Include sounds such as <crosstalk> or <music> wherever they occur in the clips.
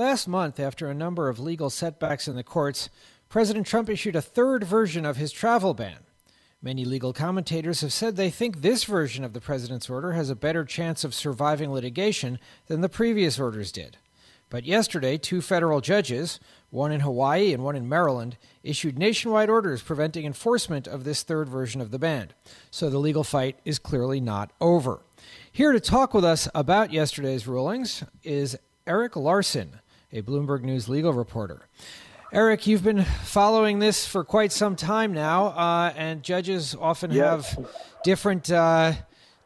Last month, after a number of legal setbacks in the courts, President Trump issued a third version of his travel ban. Many legal commentators have said they think this version of the president's order has a better chance of surviving litigation than the previous orders did. But yesterday, two federal judges, one in Hawaii and one in Maryland, issued nationwide orders preventing enforcement of this third version of the ban. So the legal fight is clearly not over. Here to talk with us about yesterday's rulings is Eric Larson a Bloomberg News legal reporter. Eric, you've been following this for quite some time now, uh, and judges often yes. have different. Uh,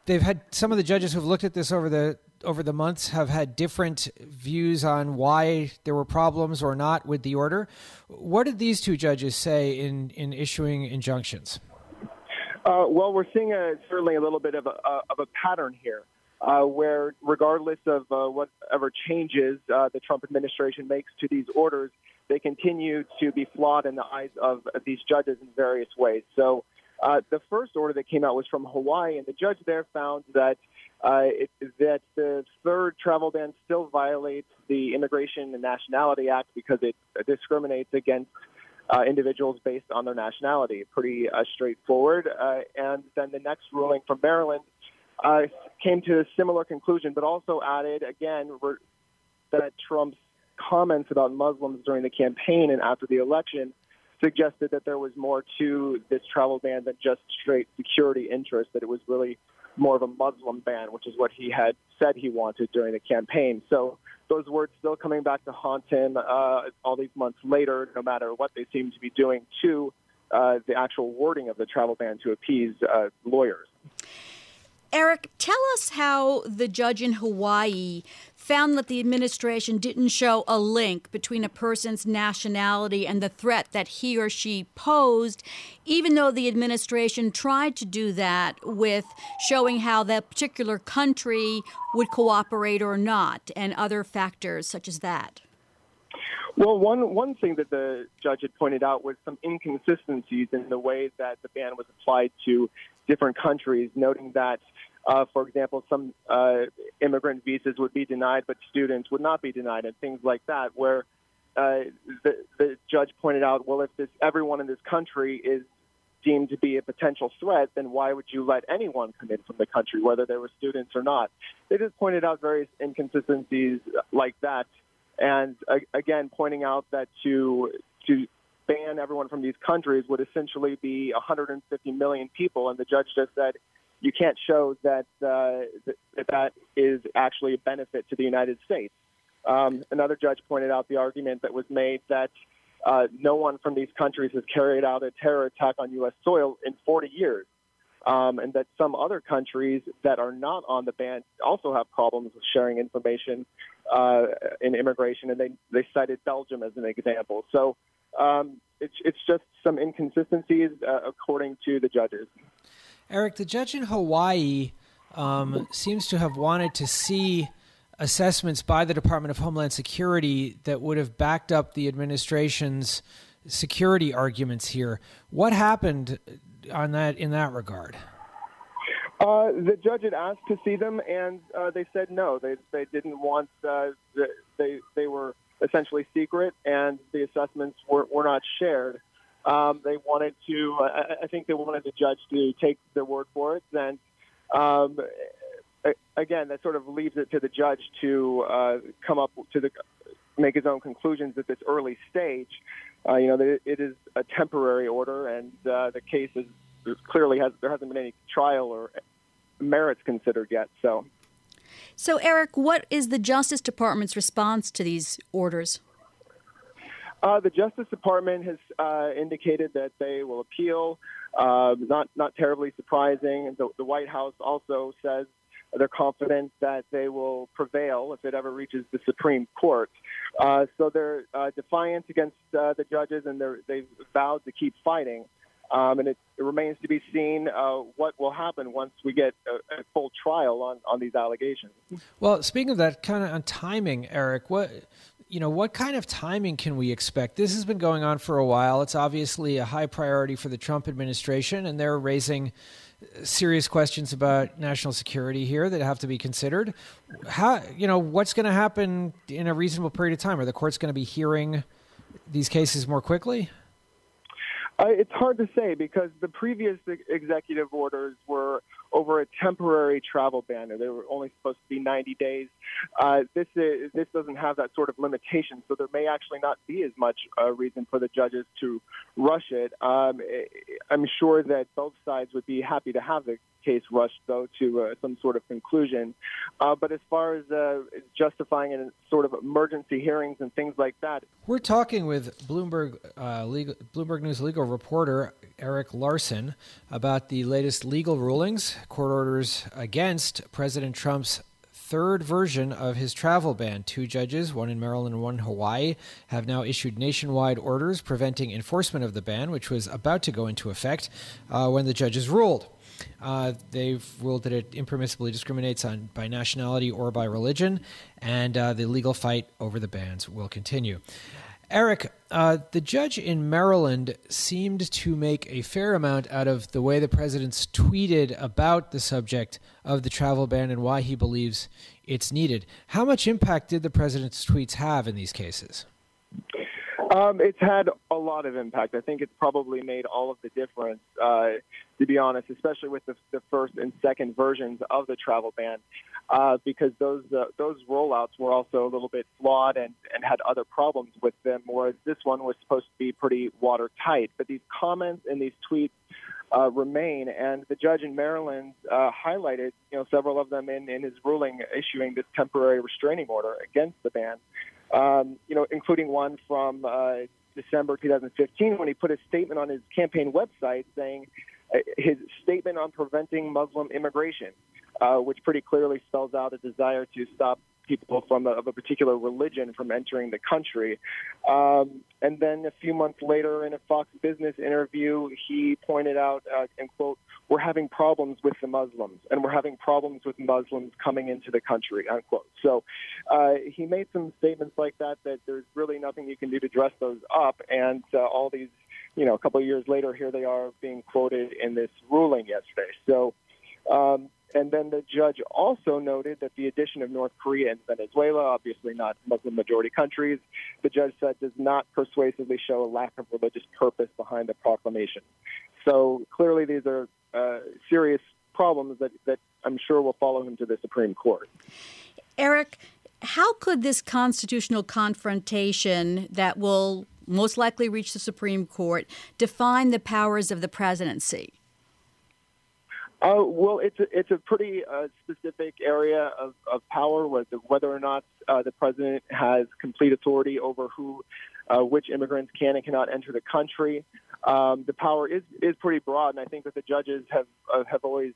they've had some of the judges who've looked at this over the over the months have had different views on why there were problems or not with the order. What did these two judges say in in issuing injunctions? Uh, well, we're seeing a, certainly a little bit of a, of a pattern here uh, where regardless of uh, whatever changes uh, the Trump administration makes to these orders, they continue to be flawed in the eyes of these judges in various ways. So uh, the first order that came out was from Hawaii, and the judge there found that uh, it, that the third travel ban still violates the Immigration and Nationality Act because it discriminates against uh, individuals based on their nationality. Pretty uh, straightforward. Uh, and then the next ruling from Maryland uh, came to a similar conclusion, but also added again re- that Trump's comments about Muslims during the campaign and after the election suggested that there was more to this travel ban than just straight security interest, that it was really more of a Muslim ban, which is what he had said he wanted during the campaign. So those words still coming back to haunt him uh, all these months later, no matter what they seem to be doing to uh, the actual wording of the travel ban to appease uh, lawyers. Eric, tell us how the judge in Hawaii found that the administration didn't show a link between a person's nationality and the threat that he or she posed, even though the administration tried to do that with showing how that particular country would cooperate or not, and other factors such as that. Well, one one thing that the judge had pointed out was some inconsistencies in the way that the ban was applied to different countries, noting that uh, for example, some uh, immigrant visas would be denied, but students would not be denied, and things like that. Where uh, the, the judge pointed out, well, if this, everyone in this country is deemed to be a potential threat, then why would you let anyone come in from the country, whether they were students or not? They just pointed out various inconsistencies like that, and uh, again, pointing out that to to ban everyone from these countries would essentially be 150 million people, and the judge just said you can't show that, uh, that that is actually a benefit to the United States. Um, another judge pointed out the argument that was made that uh, no one from these countries has carried out a terror attack on U.S. soil in 40 years. Um, and that some other countries that are not on the ban also have problems with sharing information uh, in immigration, and they, they cited Belgium as an example. So um, it's, it's just some inconsistencies uh, according to the judges. Eric, the judge in Hawaii um, seems to have wanted to see assessments by the Department of Homeland Security that would have backed up the administration's security arguments here. What happened on that in that regard? Uh, the judge had asked to see them, and uh, they said no. They they didn't want. Uh, they they were essentially secret, and the assessments were were not shared. Um, they wanted to, I, I think they wanted the judge to take their word for it. And um, again, that sort of leaves it to the judge to uh, come up to the make his own conclusions at this early stage. Uh, you know, it is a temporary order, and uh, the case is clearly has there hasn't been any trial or merits considered yet. So, so Eric, what is the Justice Department's response to these orders? Uh, the Justice Department has uh, indicated that they will appeal. Uh, not not terribly surprising. The, the, White House also says they're confident that they will prevail if it ever reaches the Supreme Court. Uh, so they're uh, defiant against uh, the judges, and they've vowed to keep fighting. Um, and it, it, remains to be seen uh, what will happen once we get a, a, full trial on, on these allegations. Well, speaking of that, kind of on timing, Eric, what you know, what kind of timing can we expect? This has been going on for a while. It's obviously a high priority for the Trump administration, and they're raising serious questions about national security here that have to be considered. How, you know, what's going to happen in a reasonable period of time? Are the courts going to be hearing these cases more quickly? Uh, it's hard to say because the previous executive orders were over a temporary travel ban. They were only supposed to be 90 days. Uh, this is, this doesn't have that sort of limitation, so there may actually not be as much uh, reason for the judges to rush it. Um, I'm sure that both sides would be happy to have the case rushed, though, to uh, some sort of conclusion. Uh, but as far as uh, justifying in sort of emergency hearings and things like that, we're talking with Bloomberg uh, legal, Bloomberg News legal reporter Eric Larson about the latest legal rulings, court orders against President Trump's third version of his travel ban. Two judges, one in Maryland and one in Hawaii, have now issued nationwide orders preventing enforcement of the ban, which was about to go into effect uh, when the judges ruled. Uh, they've ruled that it impermissibly discriminates on by nationality or by religion, and uh, the legal fight over the bans will continue. Eric, uh, the judge in Maryland seemed to make a fair amount out of the way the president's tweeted about the subject of the travel ban and why he believes it's needed. How much impact did the president's tweets have in these cases? Um, it's had a lot of impact. I think it's probably made all of the difference, uh, to be honest, especially with the, the, first and second versions of the travel ban, uh, because those uh, those rollouts were also a little bit flawed and, and had other problems with them, whereas this one was supposed to be pretty watertight. But these comments and these tweets uh, remain. And the judge in Maryland uh, highlighted, you know, several of them in, in his ruling issuing this temporary restraining order against the ban um, you know, including one from uh, December 2015 when he put a statement on his campaign website saying his statement on preventing Muslim immigration, uh, which pretty clearly spells out a desire to stop people from a, of a particular religion from entering the country. Um, and then a few months later, in a Fox Business interview, he pointed out, uh, and quote, "We're having problems with the Muslims, and we're having problems with Muslims coming into the country." Unquote. So uh, he made some statements like that that there's really nothing you can do to dress those up, and uh, all these. You know, a couple of years later, here they are being quoted in this ruling yesterday. So, um, and then the judge also noted that the addition of North Korea and Venezuela, obviously not Muslim majority countries, the judge said does not persuasively show a lack of religious purpose behind the proclamation. So clearly, these are uh, serious problems that, that I'm sure will follow him to the Supreme Court. Eric, how could this constitutional confrontation that will most likely reach the Supreme Court define the powers of the presidency? Uh, well, it's a, it's a pretty uh, specific area of, of power, whether, whether or not uh, the president has complete authority over who, uh, which immigrants can and cannot enter the country. Um, the power is is pretty broad, and I think that the judges have uh, have always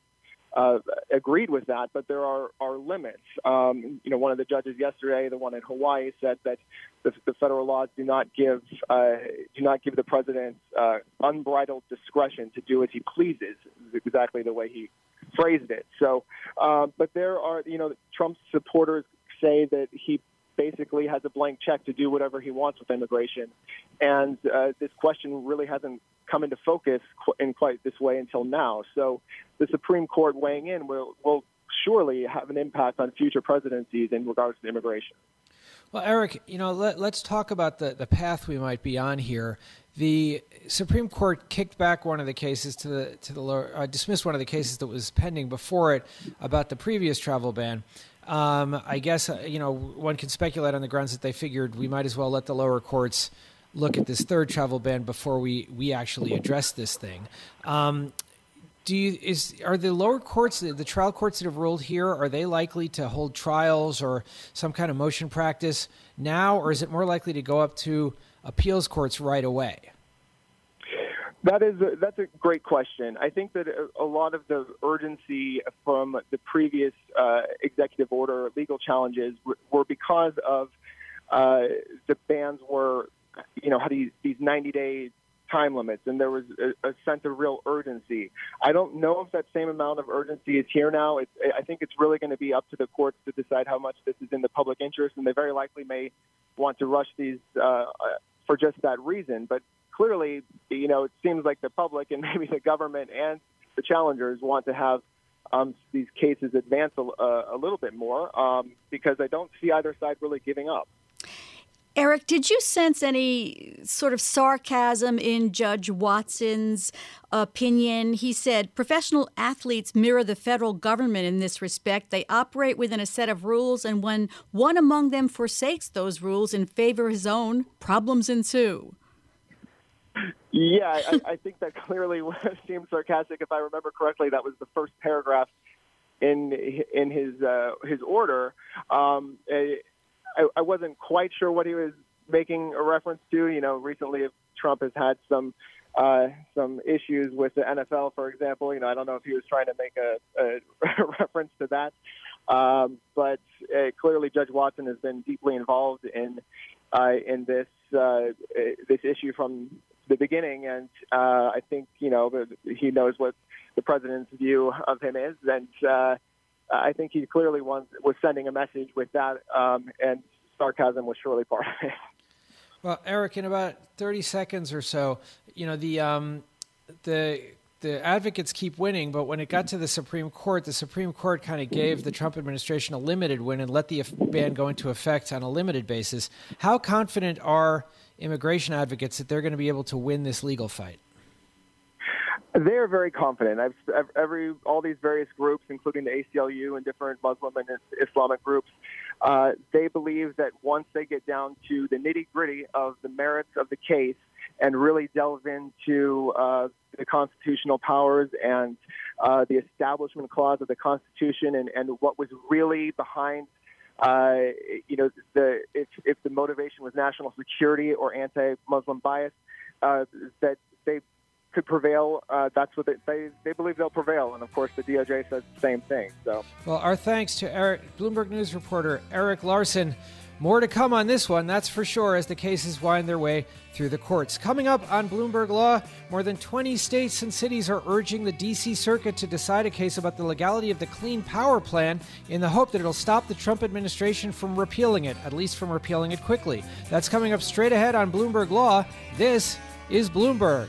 uh, agreed with that, but there are, are limits. Um, you know, one of the judges yesterday, the one in Hawaii, said that the, the federal laws do not give uh, do not give the president uh, unbridled discretion to do as he pleases. Exactly the way he phrased it. So, uh, but there are you know Trump's supporters say that he basically has a blank check to do whatever he wants with immigration. And uh, this question really hasn't come into focus in quite this way until now. So the Supreme Court weighing in will, will surely have an impact on future presidencies in regards to immigration. Well, Eric, you know, let, us talk about the, the path we might be on here. The Supreme Court kicked back one of the cases to the to the lower, uh, dismissed one of the cases that was pending before it about the previous travel ban. Um, I guess uh, you know one can speculate on the grounds that they figured we might as well let the lower courts look at this third travel ban before we we actually address this thing. Um, do you is are the lower courts the, trial courts that have ruled here are they likely to hold trials or some kind of motion practice now or is it more likely to go up to appeals courts right away? That is a, that's a great question. I think that a, lot of the urgency from the previous uh, executive order legal challenges were because of uh, the bans were, you know, had these, these 90 day time limits, and there was a, a, sense of real urgency. I don't know if that same amount of urgency is here now. It's, I think it's really going to be up to the courts to decide how much this is in the public interest, and they very likely may want to rush these uh, for just that reason. But clearly, you know, it seems like the public and <laughs> maybe the government and the challengers want to have um, these cases advance a, a little bit more um, because I don't see either side really giving up. Eric, did you sense any sort of sarcasm in Judge Watson's opinion? He said professional athletes mirror the federal government in this respect. They operate within a set of rules, and when one among them forsakes those rules in favor of his own, problems ensue. Yeah, I, I think that clearly <laughs> seems sarcastic. If I remember correctly, that was the first paragraph in in his uh, his order. Um, I, I wasn't quite sure what he was making a reference to. You know, recently Trump has had some uh, some issues with the NFL, for example. You know, I don't know if he was trying to make a, a <laughs> reference to that, um, but uh, clearly Judge Watson has been deeply involved in uh, in this uh, this issue from the beginning, and uh, I think you know he knows what the president's view of him is, and uh, I think he clearly wants, was sending a message with that, um, and sarcasm was surely part of it. Well, Eric, in about thirty seconds or so, you know the um, the the advocates keep winning, but when it got to the Supreme Court, the Supreme Court kind of gave the Trump administration a limited win and let the ban go into effect on a limited basis. How confident are immigration advocates that they're going to be able to win this legal fight? They're very confident. I've every all these various groups, including the ACLU and different Muslim and Islamic groups, uh, they believe that once they get down to the nitty gritty of the merits of the case and really delve into uh, the constitutional powers and uh, the establishment clause of the Constitution and, and what was really behind uh, you know, the, if, if the motivation was national security or anti-Muslim bias, uh, that they could prevail. Uh, that's what they, they, they believe they'll prevail, and of course the DOJ says the same thing. So, well, our thanks to Eric, Bloomberg News reporter Eric Larson. More to come on this one, that's for sure, as the cases wind their way through the courts. Coming up on Bloomberg Law, more than 20 states and cities are urging the D.C. Circuit to decide a case about the legality of the Clean Power Plan in the hope that it'll stop the Trump administration from repealing it, at least from repealing it quickly. That's coming up straight ahead on Bloomberg Law. This is Bloomberg.